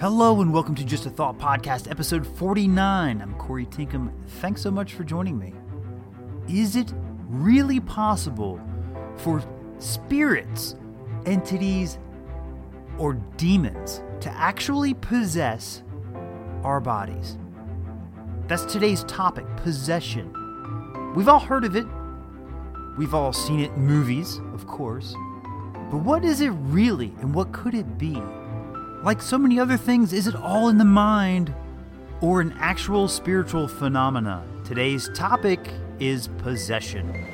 Hello and welcome to Just a Thought Podcast, episode 49. I'm Corey Tinkham. Thanks so much for joining me. Is it really possible for spirits, entities, or demons to actually possess our bodies? That's today's topic possession. We've all heard of it, we've all seen it in movies, of course. But what is it really, and what could it be? Like so many other things, is it all in the mind or an actual spiritual phenomena? Today's topic is possession.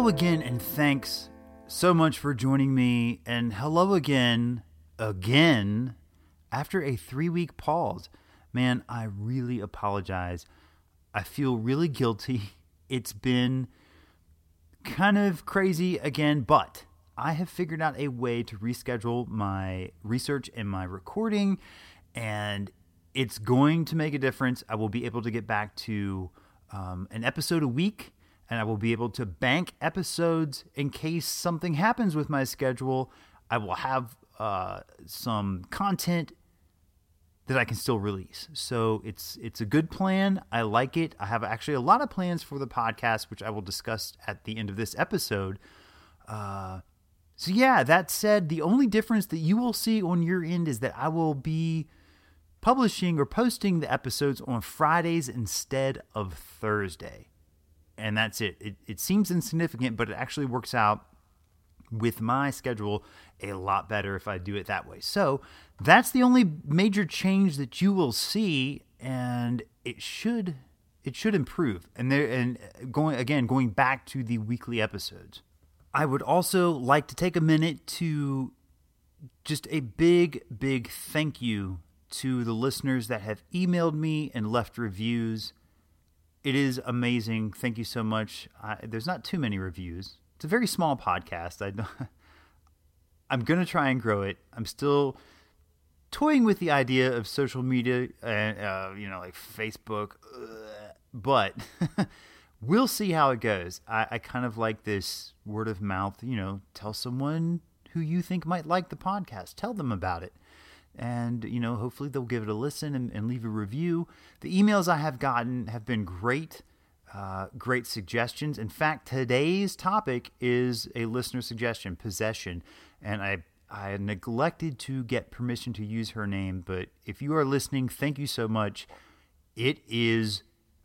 Hello again, and thanks so much for joining me. And hello again, again, after a three week pause. Man, I really apologize. I feel really guilty. It's been kind of crazy again, but I have figured out a way to reschedule my research and my recording, and it's going to make a difference. I will be able to get back to um, an episode a week and I will be able to bank episodes in case something happens with my schedule. I will have uh, some content that I can still release. So it's it's a good plan. I like it. I have actually a lot of plans for the podcast, which I will discuss at the end of this episode. Uh, so yeah, that said, the only difference that you will see on your end is that I will be publishing or posting the episodes on Fridays instead of Thursday and that's it. it. It seems insignificant, but it actually works out with my schedule a lot better if I do it that way. So that's the only major change that you will see, and it should it should improve. And there and going again going back to the weekly episodes. I would also like to take a minute to just a big big thank you to the listeners that have emailed me and left reviews it is amazing. Thank you so much. I, there's not too many reviews. It's a very small podcast. I I'm gonna try and grow it. I'm still toying with the idea of social media and uh, you know like Facebook, but we'll see how it goes. I, I kind of like this word of mouth. You know, tell someone who you think might like the podcast. Tell them about it and you know hopefully they'll give it a listen and, and leave a review. The emails i have gotten have been great uh, great suggestions. In fact today's topic is a listener suggestion possession. And i i neglected to get permission to use her name but if you are listening thank you so much. It is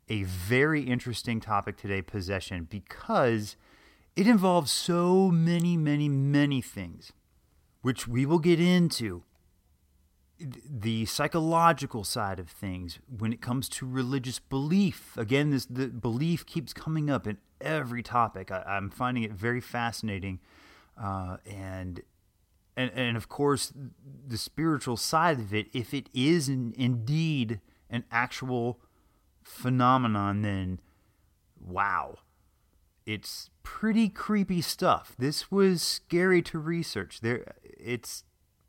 a very interesting topic today possession because it involves so many many many things which we will get into the psychological side of things when it comes to religious belief. Again this the belief keeps coming up in every topic. I, am finding it very fascinating uh, and and and of course the spiritual side of it if it is in, indeed an actual phenomenon then wow it's pretty creepy stuff. This was scary to research. There it's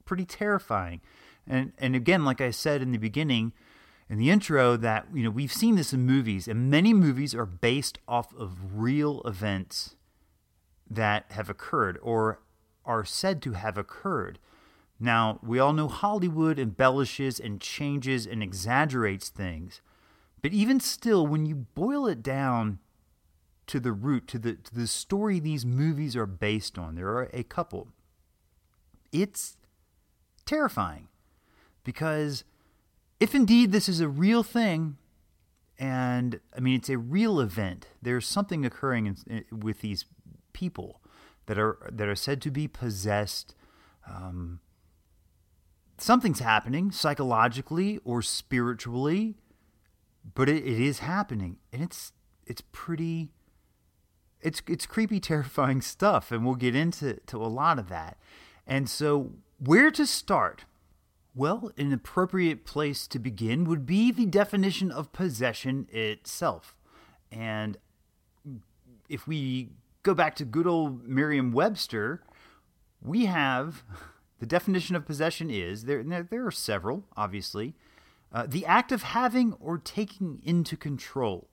pretty terrifying and and again, like I said in the beginning, in the intro, that you know we've seen this in movies, and many movies are based off of real events that have occurred or are said to have occurred. Now, we all know Hollywood embellishes and changes and exaggerates things. But even still, when you boil it down to the root, to the, to the story these movies are based on, there are a couple. It's terrifying because if indeed this is a real thing, and I mean it's a real event, there's something occurring in, with these people that are that are said to be possessed. Um, something's happening psychologically or spiritually, but it, it is happening, and it's it's pretty. It's it's creepy, terrifying stuff, and we'll get into to a lot of that. And so, where to start? Well, an appropriate place to begin would be the definition of possession itself. And if we go back to good old Merriam Webster, we have the definition of possession is there, there are several, obviously. Uh, the act of having or taking into control.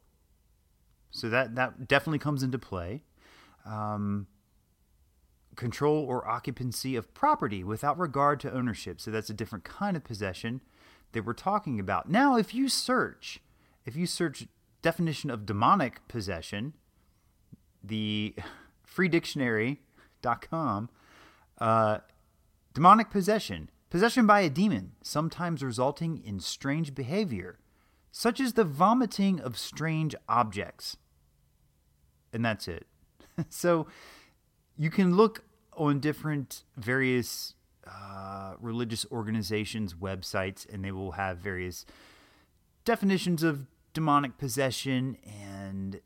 So that, that definitely comes into play. Um, control or occupancy of property without regard to ownership. So that's a different kind of possession that we're talking about. Now, if you search, if you search definition of demonic possession, the freedictionary.com, uh, demonic possession, possession by a demon, sometimes resulting in strange behavior, such as the vomiting of strange objects. And that's it. so you can look on different various uh, religious organizations' websites, and they will have various definitions of demonic possession, and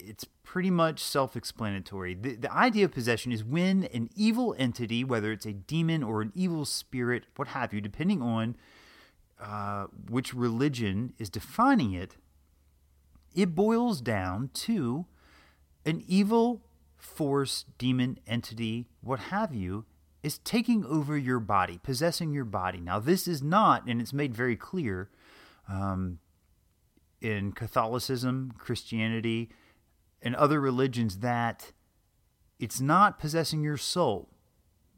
it's pretty much self explanatory. The, the idea of possession is when an evil entity, whether it's a demon or an evil spirit, what have you, depending on uh, which religion is defining it, it boils down to an evil force, demon, entity, what have you, is taking over your body, possessing your body. Now, this is not, and it's made very clear um, in Catholicism, Christianity, and other religions that it's not possessing your soul.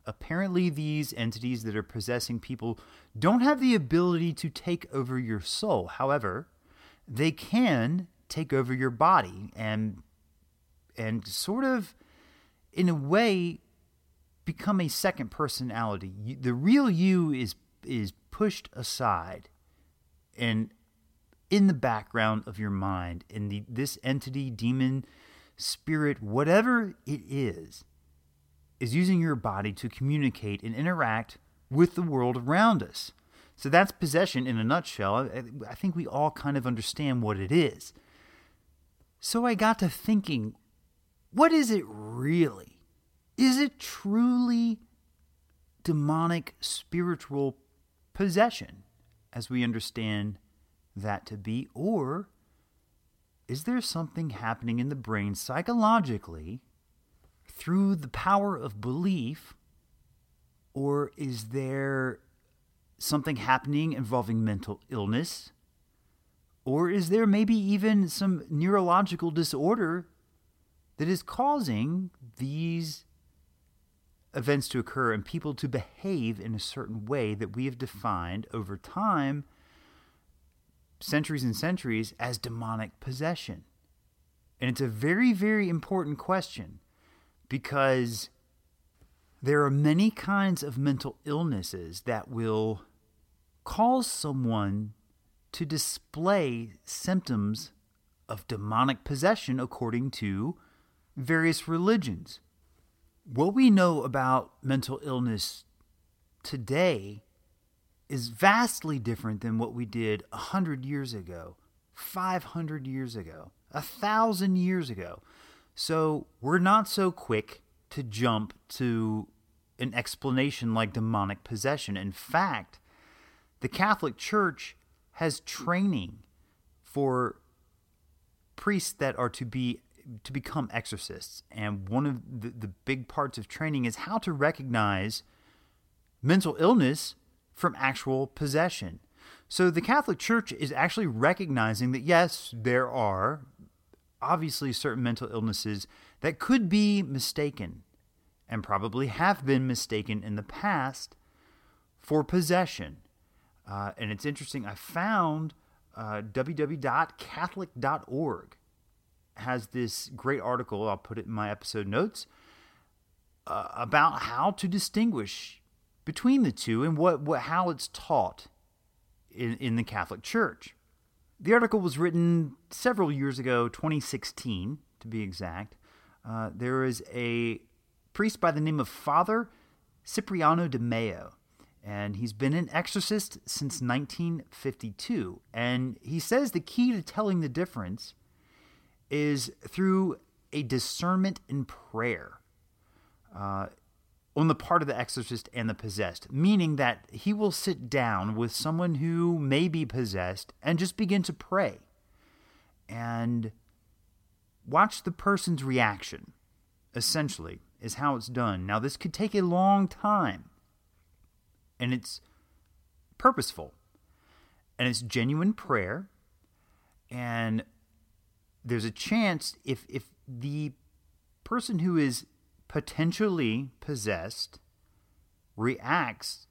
Apparently, these entities that are possessing people don't have the ability to take over your soul. However, they can take over your body and and sort of, in a way, become a second personality. the real you is is pushed aside, and in the background of your mind, and the this entity, demon, spirit, whatever it is, is using your body to communicate and interact with the world around us. So that's possession in a nutshell. I, I think we all kind of understand what it is. So I got to thinking what is it really? Is it truly demonic spiritual possession, as we understand that to be? Or is there something happening in the brain psychologically through the power of belief? Or is there something happening involving mental illness? Or is there maybe even some neurological disorder that is causing these events to occur and people to behave in a certain way that we have defined over time, centuries and centuries, as demonic possession. And it's a very, very important question because there are many kinds of mental illnesses that will cause someone to display symptoms of demonic possession according to various religions. What we know about mental illness today is vastly different than what we did 100 years ago, 500 years ago, a thousand years ago. So we're not so quick to jump to an explanation like demonic possession. In fact, the Catholic Church has training for priests that are to be to become exorcists. And one of the, the big parts of training is how to recognize mental illness from actual possession. So the Catholic Church is actually recognizing that, yes, there are obviously certain mental illnesses that could be mistaken and probably have been mistaken in the past for possession. Uh, and it's interesting, I found uh, www.catholic.org has this great article, I'll put it in my episode notes, uh, about how to distinguish between the two and what, what how it's taught in, in the Catholic Church. The article was written several years ago, 2016 to be exact. Uh, there is a priest by the name of Father Cipriano de Meo, and he's been an exorcist since 1952. And he says the key to telling the difference is through a discernment in prayer. Uh, on the part of the exorcist and the possessed, meaning that he will sit down with someone who may be possessed and just begin to pray and watch the person's reaction, essentially, is how it's done. Now, this could take a long time, and it's purposeful, and it's genuine prayer, and there's a chance if, if the person who is potentially possessed reacts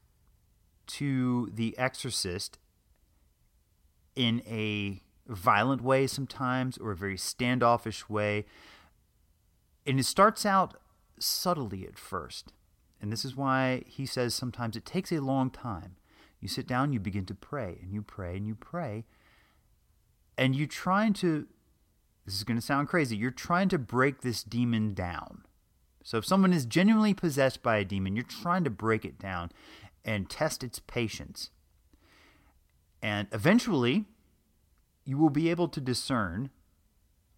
to the exorcist in a violent way sometimes or a very standoffish way. And it starts out subtly at first. And this is why he says sometimes it takes a long time. You sit down, you begin to pray, and you pray, and you pray, and you're trying to, this is going to sound crazy, you're trying to break this demon down. So if someone is genuinely possessed by a demon, you're trying to break it down and test its patience. And eventually, you will be able to discern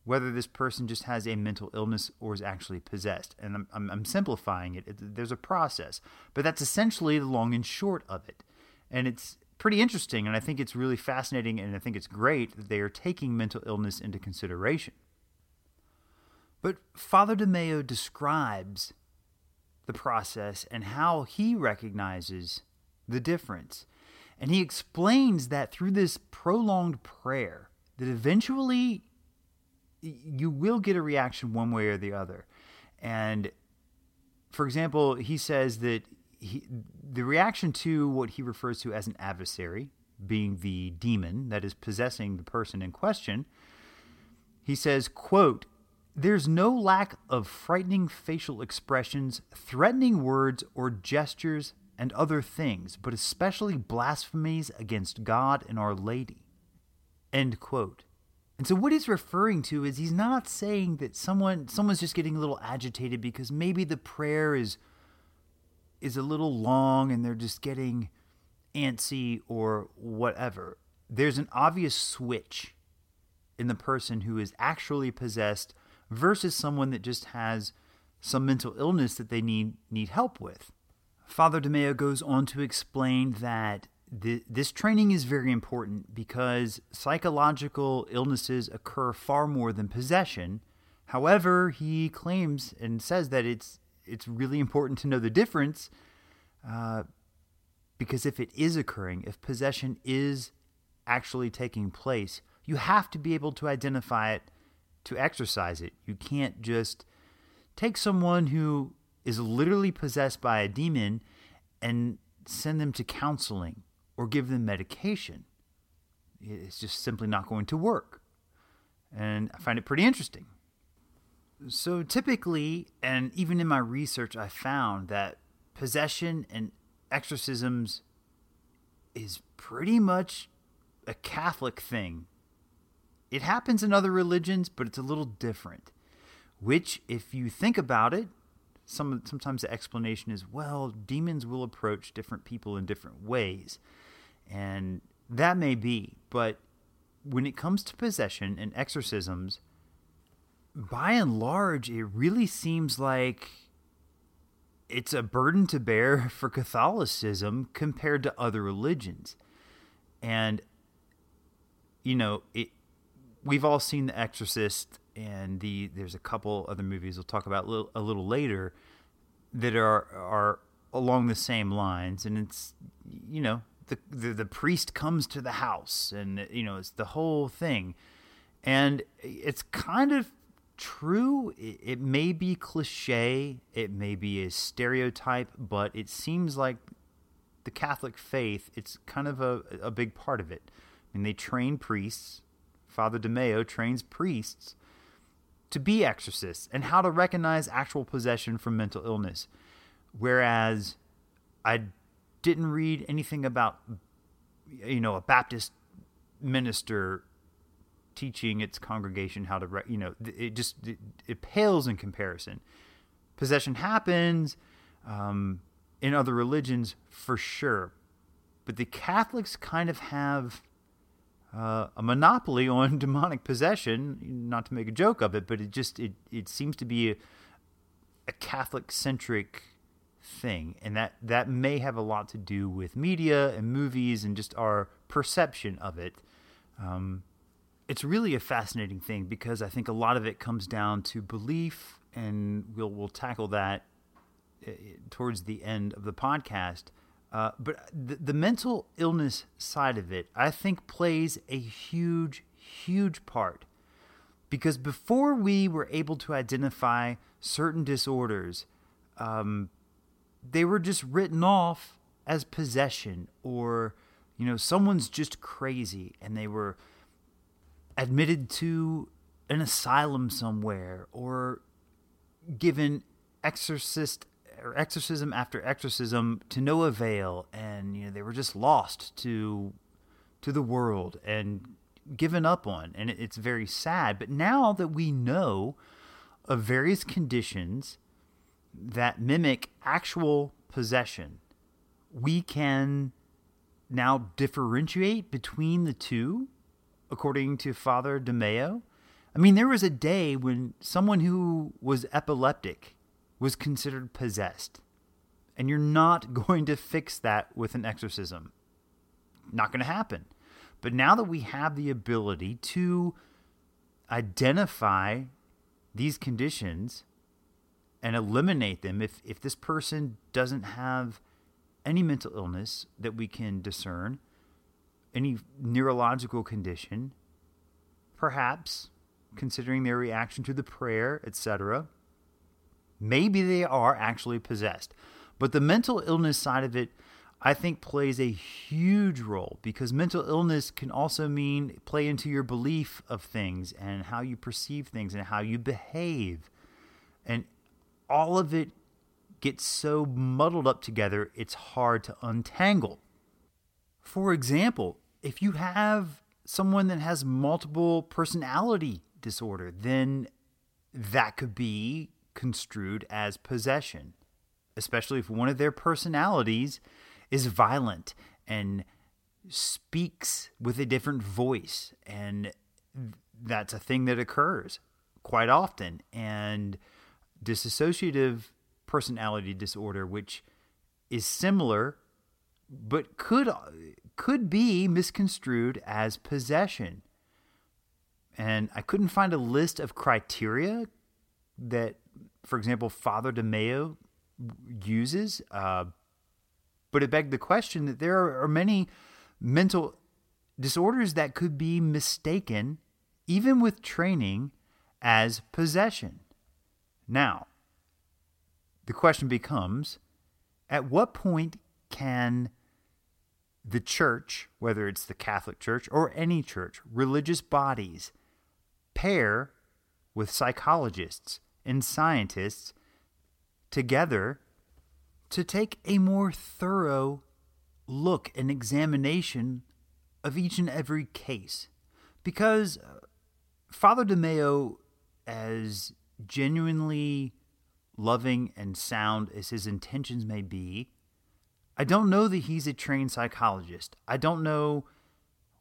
whether this person just has a mental illness or is actually possessed. And I'm, I'm, I'm simplifying it. it. There's a process, but that's essentially the long and short of it. And it's pretty interesting, and I think it's really fascinating, and I think it's great that they are taking mental illness into consideration. But Father de Meo describes the process and how he recognizes the difference. And he explains that through this prolonged prayer, that eventually you will get a reaction one way or the other. And for example, he says that he, the reaction to what he refers to as an adversary, being the demon that is possessing the person in question, he says, quote, there's no lack of frightening facial expressions, threatening words, or gestures and other things, but especially blasphemies against God and Our Lady. End quote. And so what he's referring to is he's not saying that someone someone's just getting a little agitated because maybe the prayer is is a little long and they're just getting antsy or whatever. There's an obvious switch in the person who is actually possessed versus someone that just has some mental illness that they need need help with. Father De Meo goes on to explain that th- this training is very important because psychological illnesses occur far more than possession. However, he claims and says that it's it's really important to know the difference uh, because if it is occurring, if possession is actually taking place, you have to be able to identify it to exorcise it. You can't just take someone who is literally possessed by a demon and send them to counseling or give them medication. It's just simply not going to work. And I find it pretty interesting. So, typically, and even in my research, I found that possession and exorcisms is pretty much a Catholic thing it happens in other religions, but it's a little different. Which, if you think about it, some sometimes the explanation is, well, demons will approach different people in different ways, and that may be. But when it comes to possession and exorcisms, by and large, it really seems like it's a burden to bear for Catholicism compared to other religions. And, you know, it, we've all seen The Exorcist, and the there's a couple other movies we'll talk about a little, a little later that are are along the same lines, and it's you know the, the the priest comes to the house, and you know it's the whole thing, and it's kind of true. It, may be cliche, it may be a stereotype, but it seems like the Catholic faith. It's kind of a a big part of it. I mean, they train priests Father De Meo trains priests to be exorcists and how to recognize actual possession from mental illness. Whereas I didn't read anything about you know, a Baptist minister teaching its congregation how to, you know, it just it, it pales in comparison. Possession happens um, in other religions for sure, but the Catholics kind of have uh, a monopoly on demonic possession. Not to make a joke of it, but it just it it seems to be a, a Catholic centric thing, and that that may have a lot to do with media and movies and just our perception of it. Um, it's really a fascinating thing because I think a lot of it comes down to belief, and we'll we'll tackle that uh, towards the end of the podcast. Uh, but the, the mental illness side of it, I think, plays a huge, huge part. Because before we were able to identify certain disorders, um, they were just written off as possession or, you know, someone's just crazy and they were admitted to an asylum somewhere or given exorcist or exorcism after exorcism to no avail, and you know they were just lost to to the world and given up on, and it's very sad. But now that we know of various conditions that mimic actual possession, we can now differentiate between the two, according to Father DeMeo. I mean, there was a day when someone who was epileptic was considered possessed. And you're not going to fix that with an exorcism. Not going to happen. But now that we have the ability to identify these conditions and eliminate them, if, if this person doesn't have any mental illness that we can discern, any neurological condition, perhaps considering their reaction to the prayer, etc., Maybe they are actually possessed. But the mental illness side of it, I think, plays a huge role because mental illness can also mean play into your belief of things and how you perceive things and how you behave. And all of it gets so muddled up together, it's hard to untangle. For example, if you have someone that has multiple personality disorder, then that could be construed as possession, especially if one of their personalities is violent and speaks with a different voice. And that's a thing that occurs quite often. And dissociative personality disorder, which is similar but could could be misconstrued as possession. And I couldn't find a list of criteria that for example, Father DeMeo uses. Uh, but it begged the question that there are many mental disorders that could be mistaken, even with training, as possession. Now, the question becomes at what point can the church, whether it's the Catholic Church or any church, religious bodies, pair with psychologists and scientists together to take a more thorough look and examination of each and every case. Because uh, Father DeMeo, as genuinely loving and sound as his intentions may be, I don't know that he's a trained psychologist. I don't know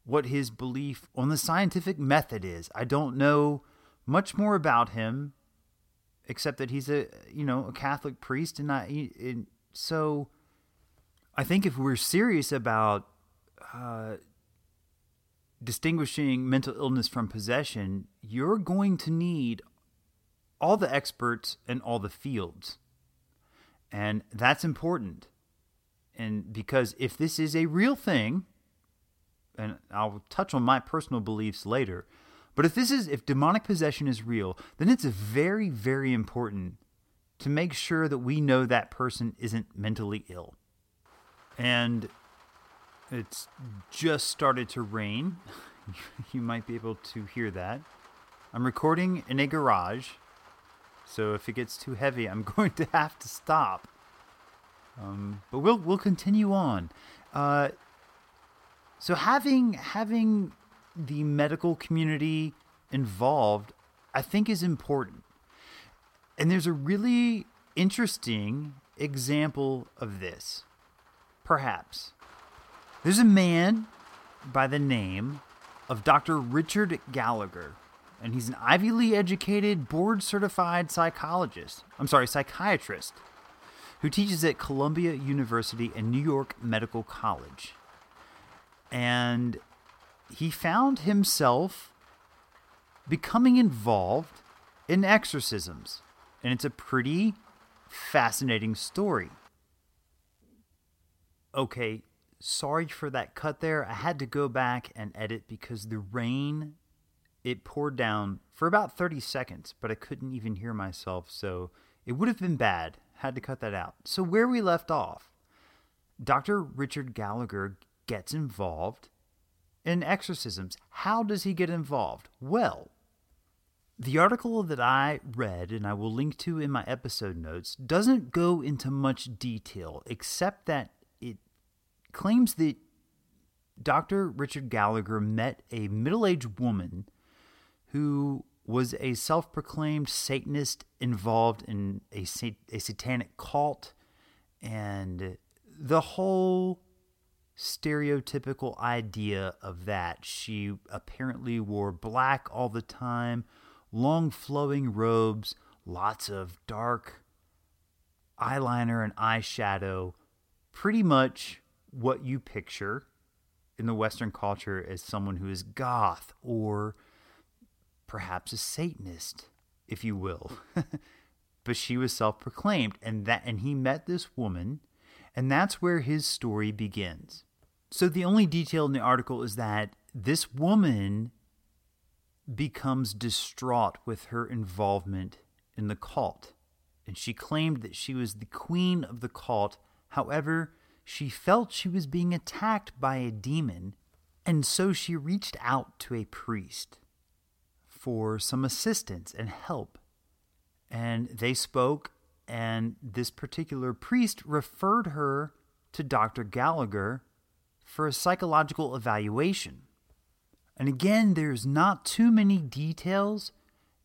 what his belief on the scientific method is. I don't know much more about him except that he's a you know a Catholic priest, and I and so I think if we're serious about uh, distinguishing mental illness from possession, you're going to need all the experts in all the fields, and that's important. And because if this is a real thing, and I'll touch on my personal beliefs later, but if this is if demonic possession is real, then it's very very important to make sure that we know that person isn't mentally ill. And it's just started to rain. you might be able to hear that. I'm recording in a garage, so if it gets too heavy, I'm going to have to stop. Um, but we'll we'll continue on. Uh, So having having the medical community involved, I think, is important. And there's a really interesting example of this. Perhaps. There's a man by the name of Dr. Richard Gallagher, and he's an Ivy League educated, board certified psychologist. I'm sorry, psychiatrist who teaches at Columbia University and New York Medical College. And he found himself becoming involved in exorcisms. And it's a pretty fascinating story. Okay, sorry for that cut there. I had to go back and edit because the rain it poured down for about 30 seconds, but I couldn't even hear myself, so it would have been bad. Had to cut that out. So where we left off, Dr. Richard Gallagher gets involved in exorcisms. How does he get involved? Well, the article that I read, and I will link to in my episode notes, doesn't go into much detail except that it claims that Dr. Richard Gallagher met a middle aged woman who was a self proclaimed Satanist involved in a, a satanic cult, and the whole stereotypical idea of that. She apparently wore black all the time long flowing robes, lots of dark eyeliner and eyeshadow, pretty much what you picture in the Western culture as someone who is goth or perhaps a Satanist, if you will. but she was self-proclaimed, and that and he met this woman, and that's where his story begins. So the only detail in the article is that this woman becomes distraught with her involvement in the cult. And she claimed that she was the queen of the cult. However, she felt she was being attacked by a demon, and so she reached out to a priest for some assistance and help. And they spoke, and this particular priest referred her to Dr. Gallagher for a psychological evaluation. And again, there's not too many details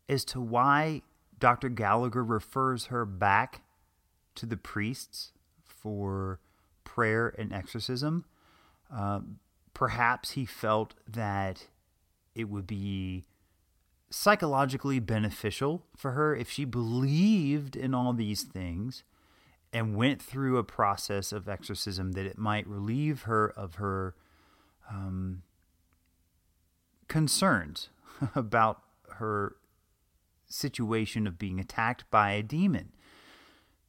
as to why Dr. Gallagher refers her back to the priests for prayer and exorcism. Uh, perhaps he felt that it would be psychologically beneficial for her if she believed in all these things and went through a process of exorcism that it might relieve her of her um, concerns about her situation of being attacked by a demon.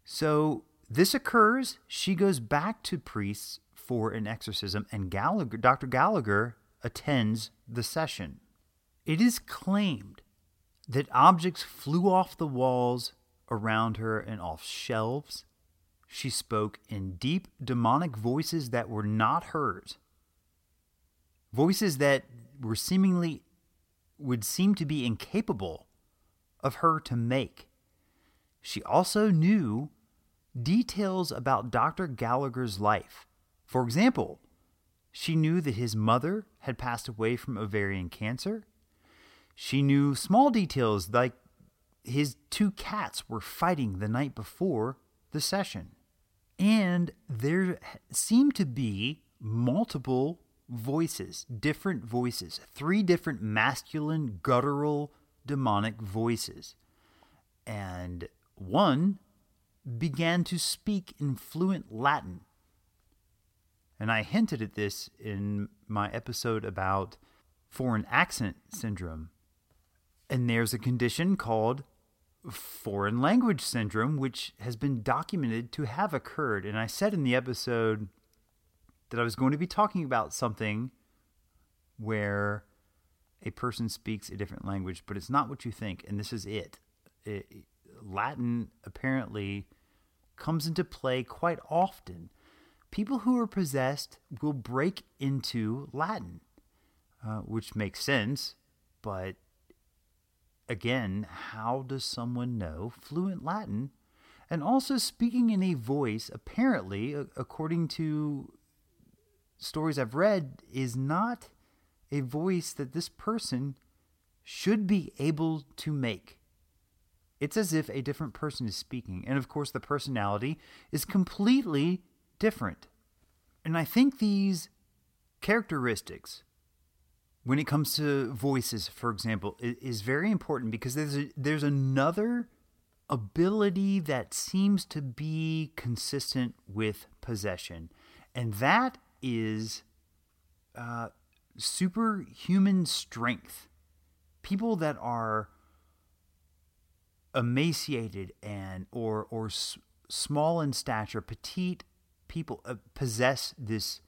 So this occurs. She goes back to priests for an exorcism, and Gallagher, Dr. Gallagher attends the session. It is claimed that objects flew off the walls around her and off shelves. She spoke in deep demonic voices that were not hers. Voices that were seemingly would seem to be incapable of her to make. She also knew details about Dr. Gallagher's life. For example, she knew that his mother had passed away from ovarian cancer. She knew small details like his two cats were fighting the night before the session. And there seemed to be multiple voices, different voices, three different masculine, guttural, demonic voices. And one began to speak in fluent Latin. And I hinted at this in my episode about foreign accent syndrome. And there's a condition called foreign language syndrome, which has been documented to have occurred. And I said in the episode that I was going to be talking about something where a person speaks a different language, but it's not what you think, and this is it. it Latin apparently comes into play quite often. People who are possessed will break into Latin, uh, which makes sense, but again, how does someone know fluent Latin? And also speaking in a voice, apparently, according to stories I've read is not a voice that this person should be able to make. It's as if a different person is speaking. And of course, the personality is completely different. And I think these characteristics, when it comes to voices, for example, is very important because there's a, there's another ability that seems to be consistent with possession, and that is uh, superhuman strength. People that are emaciated and or or s- small in stature, petite people uh, possess this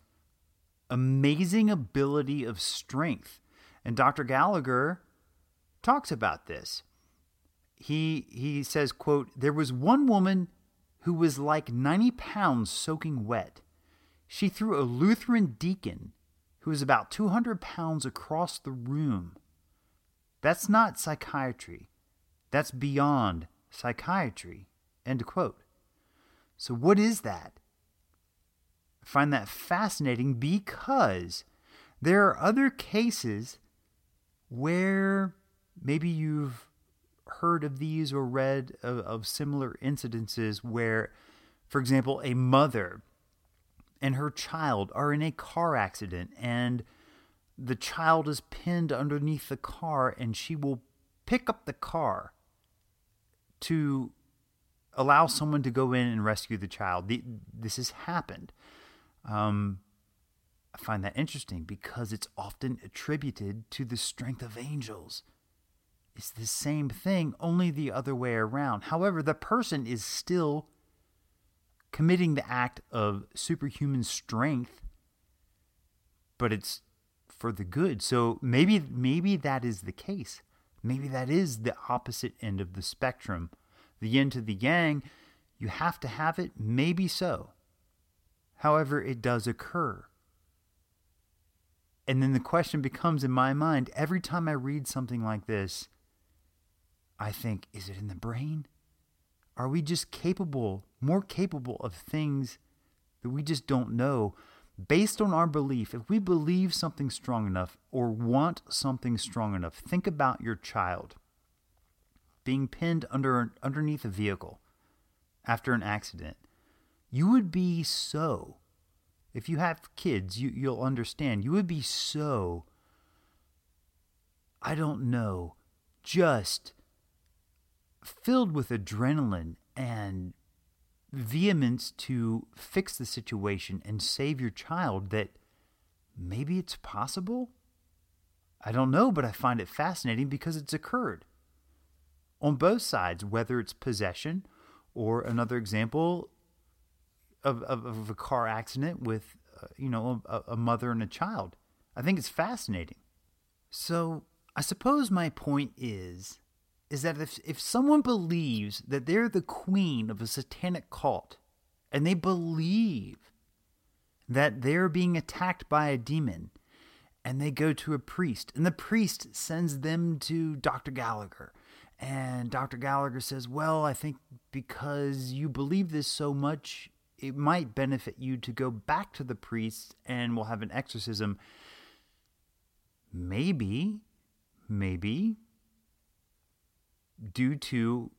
amazing ability of strength. And Dr. Gallagher talks about this. He he says, quote, there was one woman who was like 90 pounds soaking wet. She threw a Lutheran deacon who was about 200 pounds across the room. That's not psychiatry. That's beyond psychiatry. End quote. So, what is that? Find that fascinating because there are other cases where maybe you've heard of these or read of, of similar incidences where, for example, a mother and her child are in a car accident and the child is pinned underneath the car and she will pick up the car to allow someone to go in and rescue the child. This has happened. Um, I find that interesting because it's often attributed to the strength of angels. It's the same thing, only the other way around. However, the person is still committing the act of superhuman strength, but it's for the good. So maybe maybe that is the case. Maybe that is the opposite end of the spectrum. The yin to the yang, you have to have it, maybe so. However, it does occur. And then the question becomes in my mind every time I read something like this, I think, is it in the brain? Are we just capable, more capable of things that we just don't know? based on our belief, if we believe something strong enough or want something strong enough, think about your child being pinned under underneath a vehicle after an accident. You would be so if you have kids, you, you'll understand. You would be so I don't know, just filled with adrenaline and vehemence to fix the situation and save your child that maybe it's possible? I don't know, but I find it fascinating because it's occurred on both sides, whether it's possession or another example of, of, of a car accident with, uh, you know, a, a mother and a child. I think it's fascinating. So I suppose my point is is that if, if someone believes that they're the queen of a satanic cult and they believe that they're being attacked by a demon and they go to a priest and the priest sends them to Dr. Gallagher and Dr. Gallagher says, "Well, I think because you believe this so much, it might benefit you to go back to the priest and we'll have an exorcism." Maybe maybe due to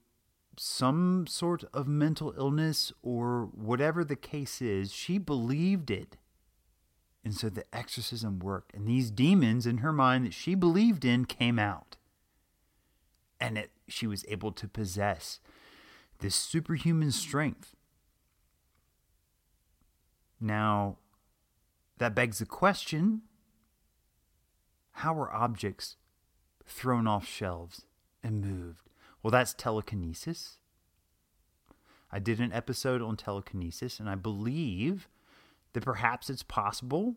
some sort of mental illness or whatever the case is, she believed it. And so the exorcism worked. And these demons in her mind that she believed in came out. And it, she was able to possess this superhuman strength. Now, that begs the question how are objects thrown off shelves and moved? Well, that's telekinesis. I did an episode on telekinesis, and I believe that perhaps it's possible.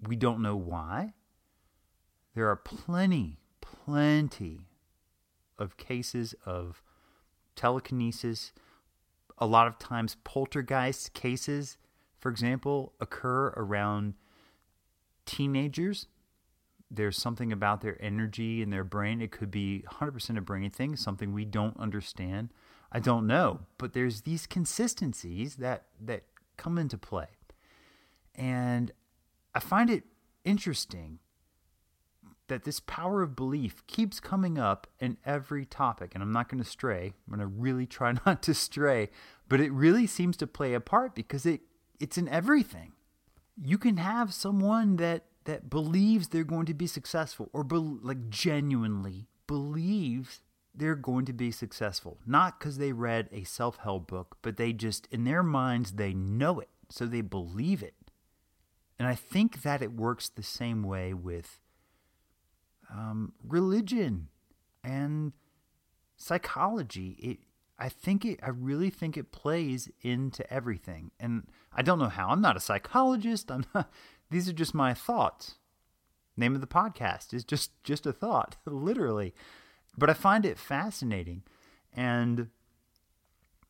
We don't know why. There are plenty, plenty of cases of telekinesis. A lot of times, poltergeist cases, for example, occur around teenagers there's something about their energy and their brain. It could be 100% a brain thing, something we don't understand. I don't know, but there's these consistencies that that come into play. And I find it interesting that this power of belief keeps coming up in every topic. And I'm not going to stray. I'm going to really try not to stray. But it really seems to play a part because it, it's in everything. You can have someone that, that believes they're going to be successful or be, like genuinely believes they're going to be successful. Not because they read a self help book, but they just, in their minds, they know it. So they believe it. And I think that it works the same way with um, religion and psychology. It, I think it, I really think it plays into everything. And I don't know how. I'm not a psychologist. I'm not, these are just my thoughts. Name of the podcast is just, just a thought, literally. But I find it fascinating. And,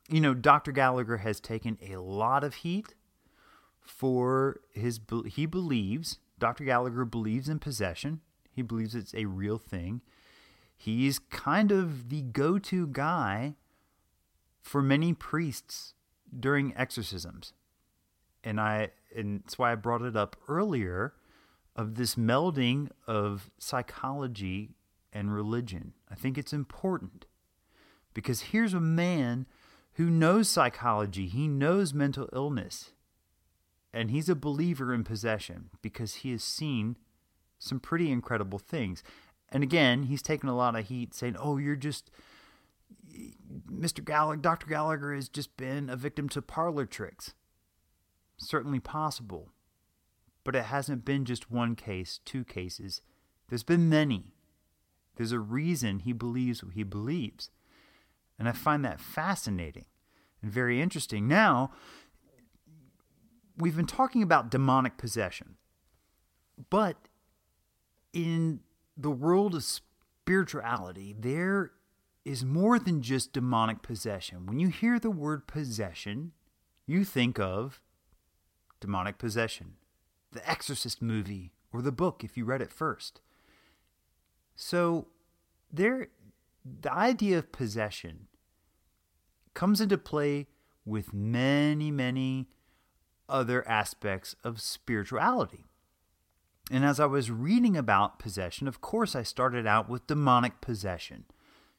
you know, Dr. Gallagher has taken a lot of heat for his, he believes, Dr. Gallagher believes in possession. He believes it's a real thing. He's kind of the go to guy for many priests during exorcisms. And I and that's why I brought it up earlier of this melding of psychology and religion. I think it's important because here's a man who knows psychology, he knows mental illness, and he's a believer in possession because he has seen some pretty incredible things. And again, he's taken a lot of heat saying, "Oh, you're just Mr. Gallagher, Dr. Gallagher has just been a victim to parlor tricks." Certainly possible. But it hasn't been just one case, two cases. There's been many. There's a reason he believes what he believes. And I find that fascinating and very interesting. Now, we've been talking about demonic possession. But in the world of spirituality, there is more than just demonic possession. When you hear the word possession, you think of demonic possession, the Exorcist movie, or the book if you read it first. So, there, the idea of possession comes into play with many, many other aspects of spirituality. And as I was reading about possession, of course, I started out with demonic possession,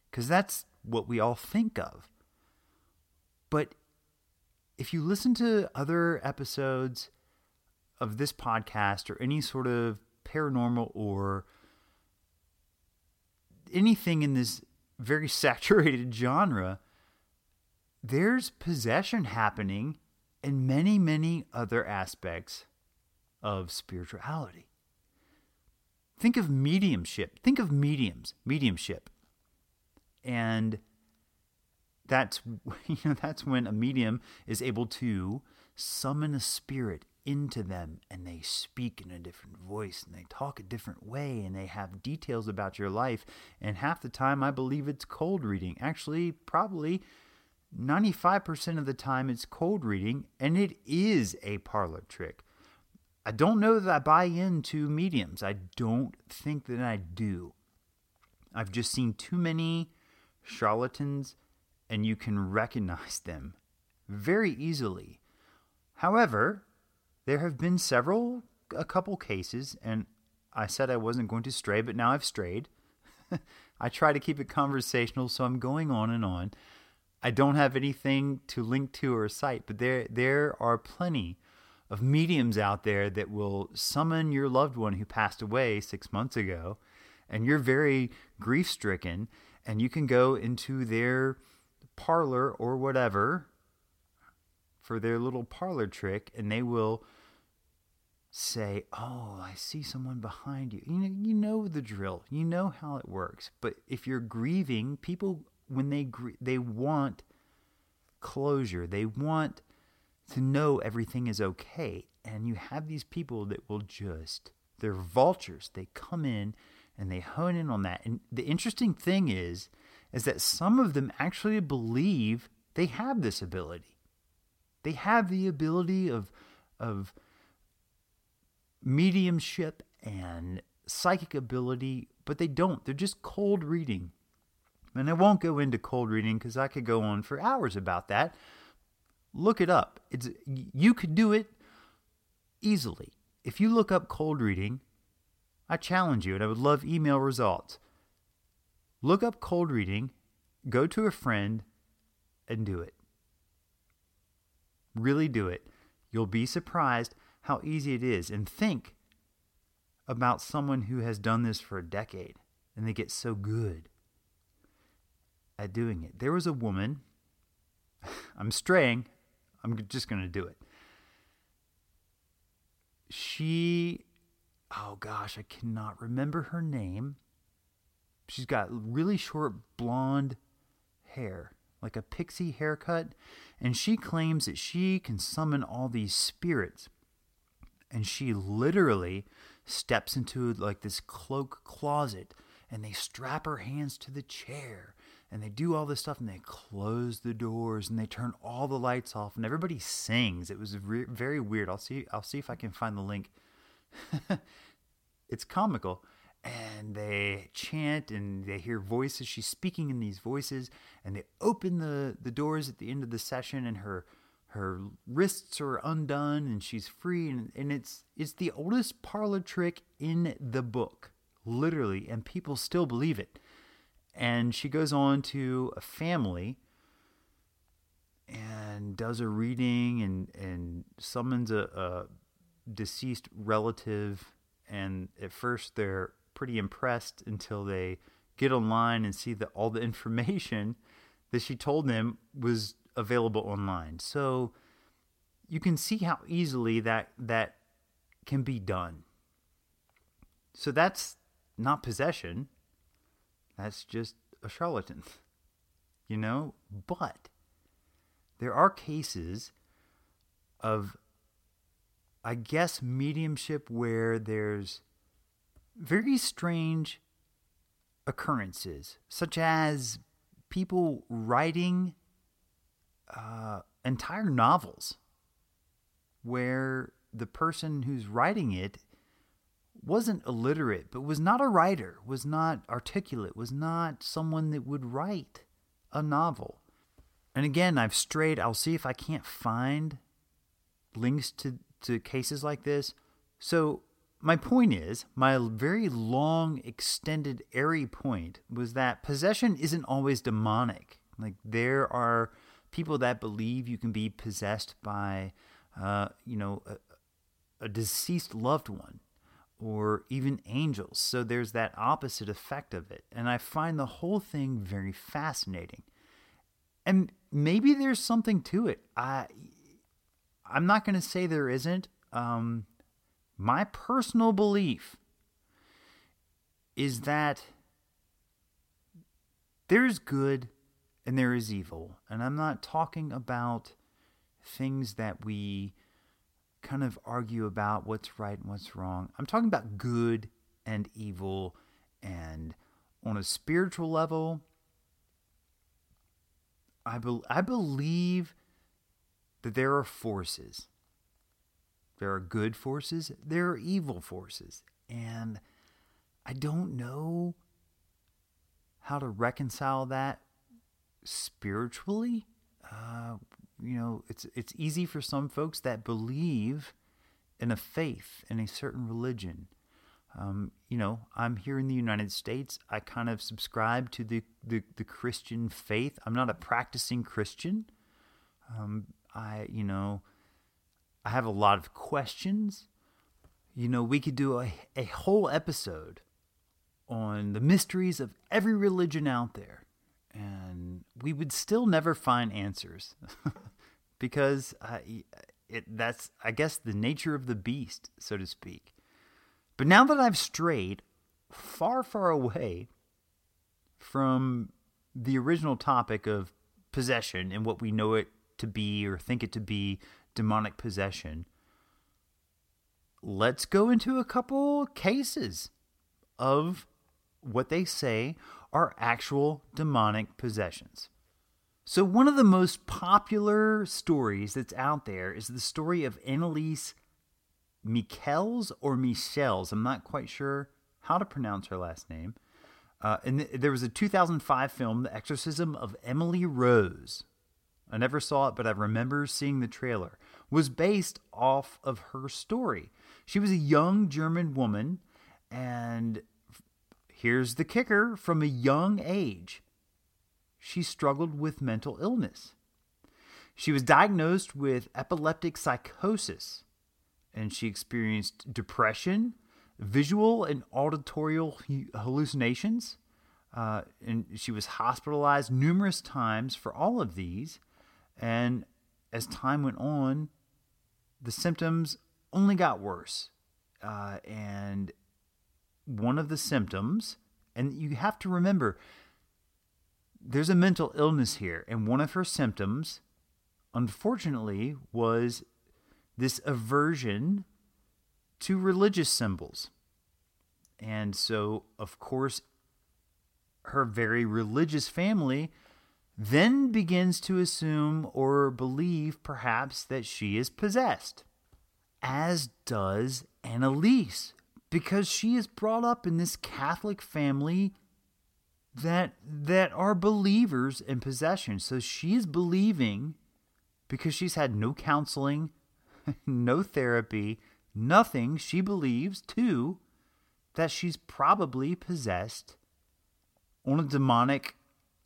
because that's what we all think of. But if you listen to other episodes of this podcast or any sort of paranormal or anything in this very saturated genre, there's possession happening in many, many other aspects of spirituality. Think of mediumship. Think of mediums, mediumship. And that's you know that's when a medium is able to summon a spirit into them and they speak in a different voice and they talk a different way and they have details about your life and half the time I believe it's cold reading. Actually, probably 95% of the time it's cold reading and it is a parlor trick. I don't know that I buy into mediums. I don't think that I do. I've just seen too many charlatans, and you can recognize them very easily. However, there have been several, a couple cases, and I said I wasn't going to stray, but now I've strayed. I try to keep it conversational, so I'm going on and on. I don't have anything to link to or cite, but there there are plenty of mediums out there that will summon your loved one who passed away six months ago, and you're very grief stricken, and you can go into their parlor or whatever for their little parlor trick, and they will say, "Oh, I see someone behind you." You know, you know the drill. You know how it works. But if you're grieving, people when they gr- they want closure. They want to know everything is okay. And you have these people that will just, they're vultures. They come in and they hone in on that. And the interesting thing is, is that some of them actually believe they have this ability. They have the ability of, of mediumship and psychic ability, but they don't. They're just cold reading. And I won't go into cold reading because I could go on for hours about that. Look it up. It's you could do it. easily. If you look up cold reading, I challenge you, and I would love email results. Look up cold reading, go to a friend, and do it. Really do it. You'll be surprised how easy it is. And think about someone who has done this for a decade and they get so good at doing it. There was a woman, I'm straying, I'm just going to do it. She, oh gosh, I cannot remember her name. She's got really short blonde hair, like a pixie haircut, and she claims that she can summon all these spirits. And she literally steps into like this cloak closet and they strap her hands to the chair and they do all this stuff and they close the doors and they turn all the lights off and everybody sings. It was re- very weird. I'll see I'll see if I can find the link. it's comical and they chant and they hear voices. She's speaking in these voices and they open the the doors at the end of the session and her her wrists are undone and she's free and, and it's it's the oldest parlor trick in the book literally and people still believe it. And she goes on to a family and does a reading and and summons a, a deceased relative and at first they're pretty impressed until they get online and see that all the information that she told them was available online. So you can see how easily that that can be done. So that's not possession. That's just a charlatan. You know, but there are cases of I guess mediumship where there's very strange occurrences, such as people writing uh, entire novels where the person who's writing it wasn't illiterate, but was not a writer, was not articulate, was not someone that would write a novel. And again, I've strayed. I'll see if I can't find links to, to cases like this. So my point is, my very long, extended, airy point was that possession isn't always demonic. Like, there are people that believe you can be possessed by, uh, you know, a, a deceased loved one or even angels. So there's that opposite effect of it. And I find the whole thing very fascinating. And maybe there's something to it. I I'm not going to say there isn't. Um, my personal belief is that there is good and there is evil. And I'm not talking about things that we kind of argue about what's right and what's wrong. I'm talking about good and evil. And on a spiritual level, I, be- I believe that there are forces there are good forces, there are evil forces. And I don't know how to reconcile that spiritually. Uh, you know, it's it's easy for some folks that believe in a faith in a certain religion. Um, you know, I'm here in the United States. I kind of subscribe to the, the, the Christian faith. I'm not a practicing Christian. Um, I, you know, I have a lot of questions. You know, we could do a, a whole episode on the mysteries of every religion out there, and we would still never find answers because it, that's, I guess, the nature of the beast, so to speak. But now that I've strayed far, far away from the original topic of possession and what we know it to be or think it to be demonic possession, let's go into a couple cases of what they say are actual demonic possessions. So, one of the most popular stories that's out there is the story of Anneliese Michels or Michels. I'm not quite sure how to pronounce her last name. Uh, and th- there was a 2005 film, The Exorcism of Emily Rose. I never saw it, but I remember seeing the trailer. was based off of her story. She was a young German woman, and here's the kicker from a young age, she struggled with mental illness. She was diagnosed with epileptic psychosis, and she experienced depression, visual and auditory hallucinations. Uh, and she was hospitalized numerous times for all of these. And as time went on, the symptoms only got worse. Uh, and one of the symptoms, and you have to remember, there's a mental illness here. And one of her symptoms, unfortunately, was this aversion to religious symbols. And so, of course, her very religious family then begins to assume or believe perhaps that she is possessed, as does Anneliese, because she is brought up in this Catholic family that that are believers in possession. So she is believing because she's had no counseling, no therapy, nothing. She believes too that she's probably possessed on a demonic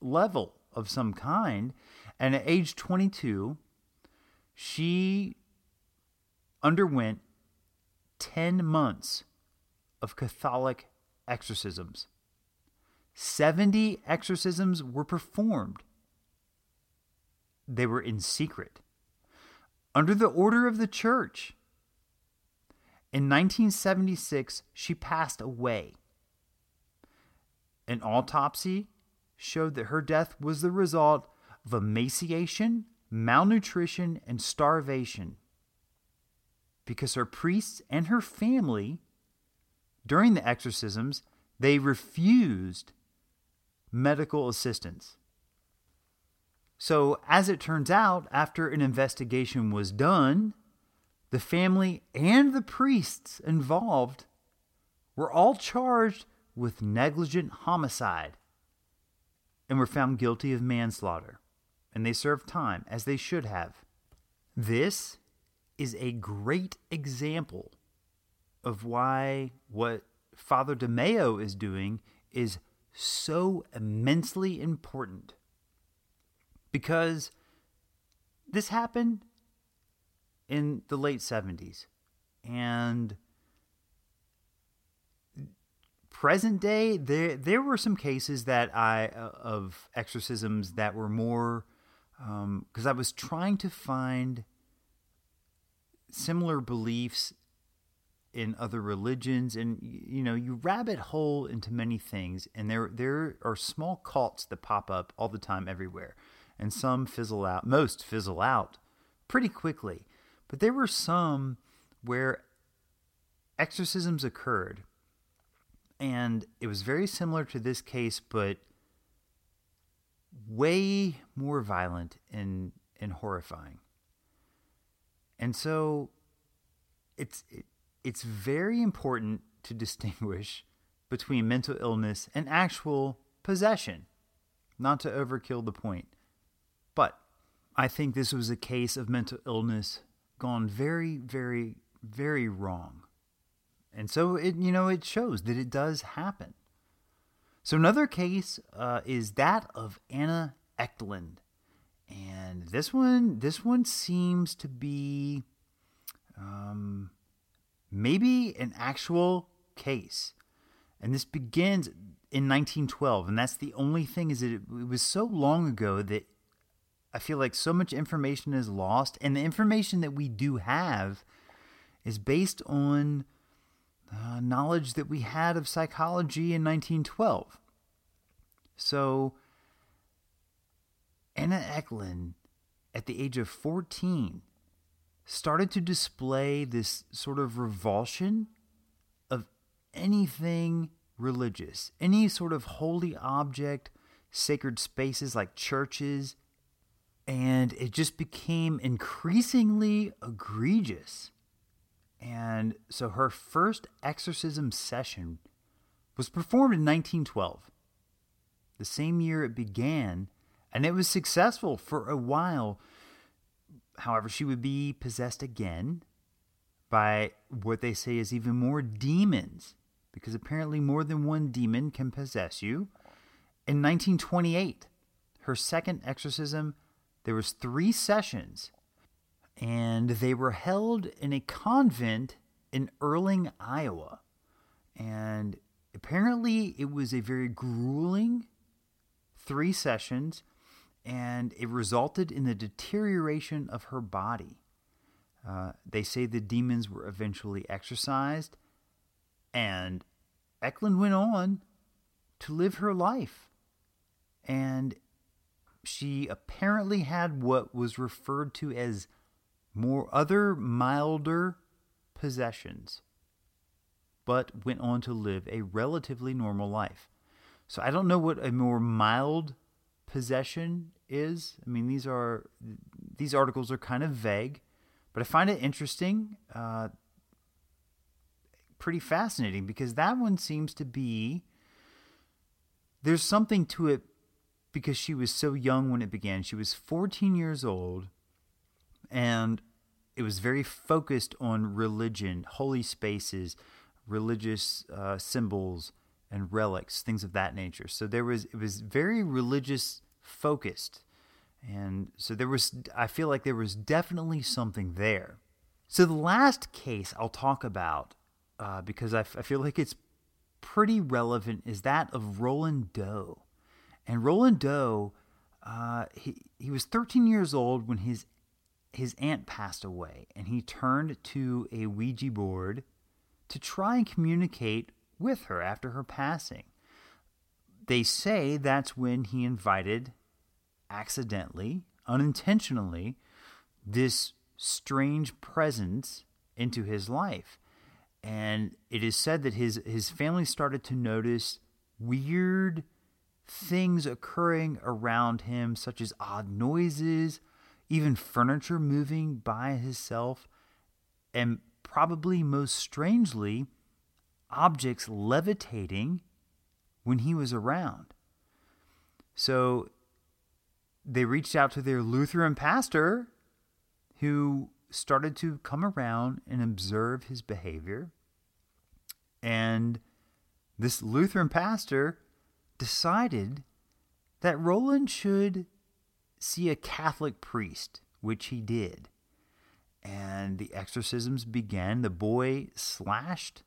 level of some kind. And at age 22, she underwent 10 months of Catholic exorcisms. 70 exorcisms were performed. They were in secret, under the order of the church. In 1976, she passed away. An autopsy showed that her death was the result of emaciation, malnutrition, and starvation. Because her priests and her family during the exorcisms they refused medical assistance. So as it turns out after an investigation was done the family and the priests involved were all charged with negligent homicide and were found guilty of manslaughter, and they served time as they should have. This is a great example of why what Father De Meo is doing is so immensely important. Because this happened in the late 70s. And present day, there there were some cases that I uh, of exorcisms that were more because um, I was trying to find similar beliefs in other religions, and you know, you rabbit hole into many things, and there there are small cults that pop up all the time everywhere, and some fizzle out. Most fizzle out pretty quickly, but there were some where exorcisms occurred and it was very similar to this case, but way more violent and, and horrifying. And so it's it, it's very important to distinguish between mental illness and actual possession, not to overkill the point. But I think this was a case of mental illness gone very, very, very wrong. And so it you know it shows that it does happen. So another case uh, is that of Anna Ecklund, and this one this one seems to be um, maybe an actual case, and this begins in 1912, and that's the only thing is that it, it was so long ago that I feel like so much information is lost, and the information that we do have is based on uh, knowledge that we had of psychology in 1912. So, Anna Ecklund, at the age of 14, started to display this sort of revulsion of anything religious, any sort of holy object, sacred spaces like churches, and it just became increasingly egregious. And so her first exorcism session was performed in 1912, the same year it began, and it was successful for a while. however, she would be possessed again by what they say is even more demons, because apparently more than one demon can possess you. In 1928, her second exorcism, there was three sessions, and they were held in a convent in Earling, Iowa. And apparently, it was a very grueling three sessions, and it resulted in the deterioration of her body. Uh, they say the demons were eventually exorcised, and Ecklund went on to live her life. And she apparently had what was referred to as more other milder possessions, but went on to live a relatively normal life. So I don't know what a more mild possession is. I mean, these are these articles are kind of vague, but I find it interesting, uh, pretty fascinating because that one seems to be there's something to it because she was so young when it began. She was 14 years old, and it was very focused on religion, holy spaces, religious uh, symbols and relics, things of that nature. So there was it was very religious focused. And so there was, I feel like there was definitely something there. So the last case I'll talk about, uh, because I, f- I feel like it's pretty relevant, is that of Roland Doe. And Roland Doe, uh, he, he was 13 years old when his, his aunt passed away, and he turned to a Ouija board to try and communicate with her after her passing. They say that's when he invited accidentally, unintentionally, this strange presence into his life. And it is said that his, his family started to notice weird things occurring around him, such as odd noises, even furniture moving by himself, and probably most strangely, objects levitating when he was around. So they reached out to their Lutheran pastor who started to come around and observe his behavior. And this Lutheran pastor decided that Roland should see a Catholic priest, which he did. And the exorcisms began. The boy slashed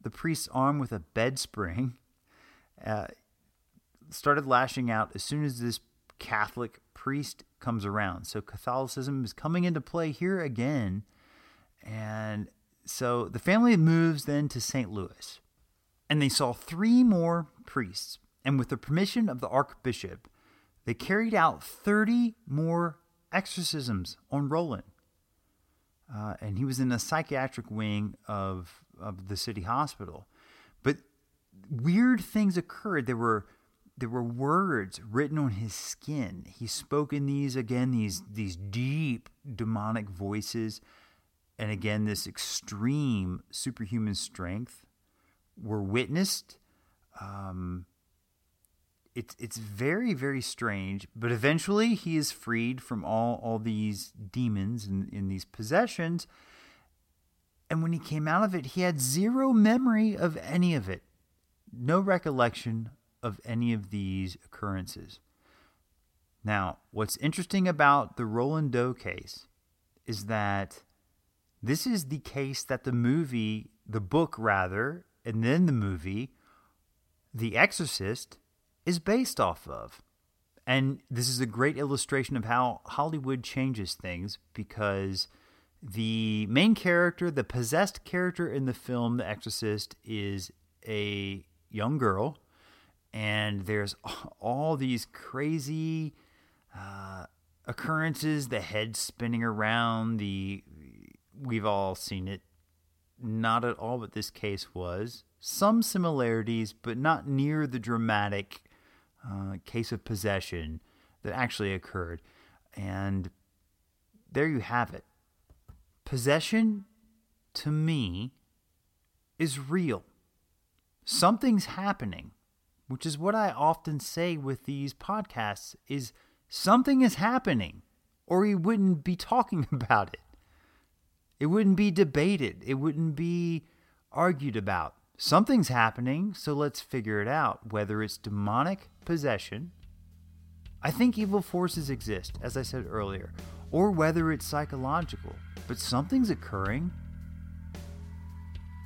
the priest's arm with a bed spring, uh, started lashing out as soon as this Catholic priest comes around. So Catholicism is coming into play here again. And so the family moves then to St. Louis. And they saw three more priests. And with the permission of the archbishop, they carried out 30 more exorcisms on Roland. Uh, and he was in the psychiatric wing of, of the city hospital. But weird things occurred. There were there were words written on his skin. He spoke in these again, these these deep demonic voices, and again this extreme superhuman strength were witnessed. Um, it's it's very very strange, but eventually he is freed from all all these demons and in these possessions. And when he came out of it, he had zero memory of any of it, no recollection of any of these occurrences. Now, what's interesting about the Roland Doe case is that this is the case that the movie, the book rather, and then the movie, The Exorcist, is based off of. And this is a great illustration of how Hollywood changes things because the main character, the possessed character in the film The Exorcist, is a young girl. And there's all these crazy uh, occurrences the head spinning around the we've all seen it. Not at all what this case was. Some similarities but not near the dramatic uh, case of possession that actually occurred and there you have it possession to me is real something's happening which is what I often say with these podcasts is something is happening. or he wouldn't be talking about it. It wouldn't be debated, it wouldn't be argued about. Something's happening, so let's figure it out. Whether it's demonic possession, I think evil forces exist, as I said earlier, or whether it's psychological, but something's occurring.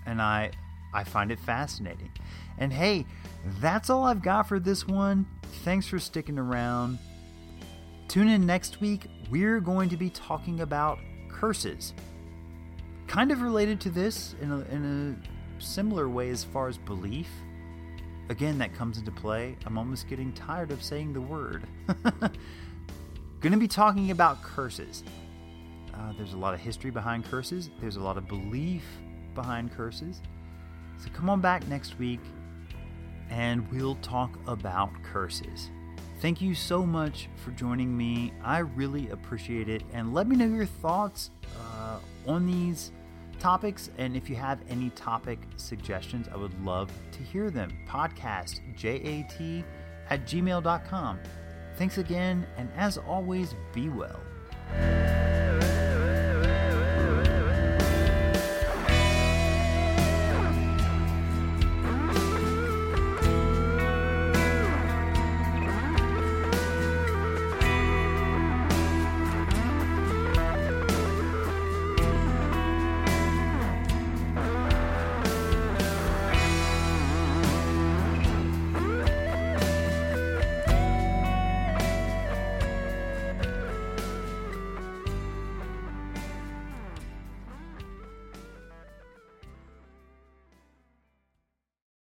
And I I find it fascinating. And hey, that's all I've got for this one. Thanks for sticking around. Tune in next week. We're going to be talking about curses. Kind of related to this in a, in a similar way as far as belief. Again, that comes into play. I'm almost getting tired of saying the word. Going to be talking about curses. Uh, there's a lot of history behind curses, there's a lot of belief behind curses. So come on back next week and we'll talk about curses. Thank you so much for joining me. I really appreciate it. And let me know your thoughts uh, on these topics. And if you have any topic suggestions, I would love to hear them. Podcast, jat at gmail.com. Thanks again. And as always, be well.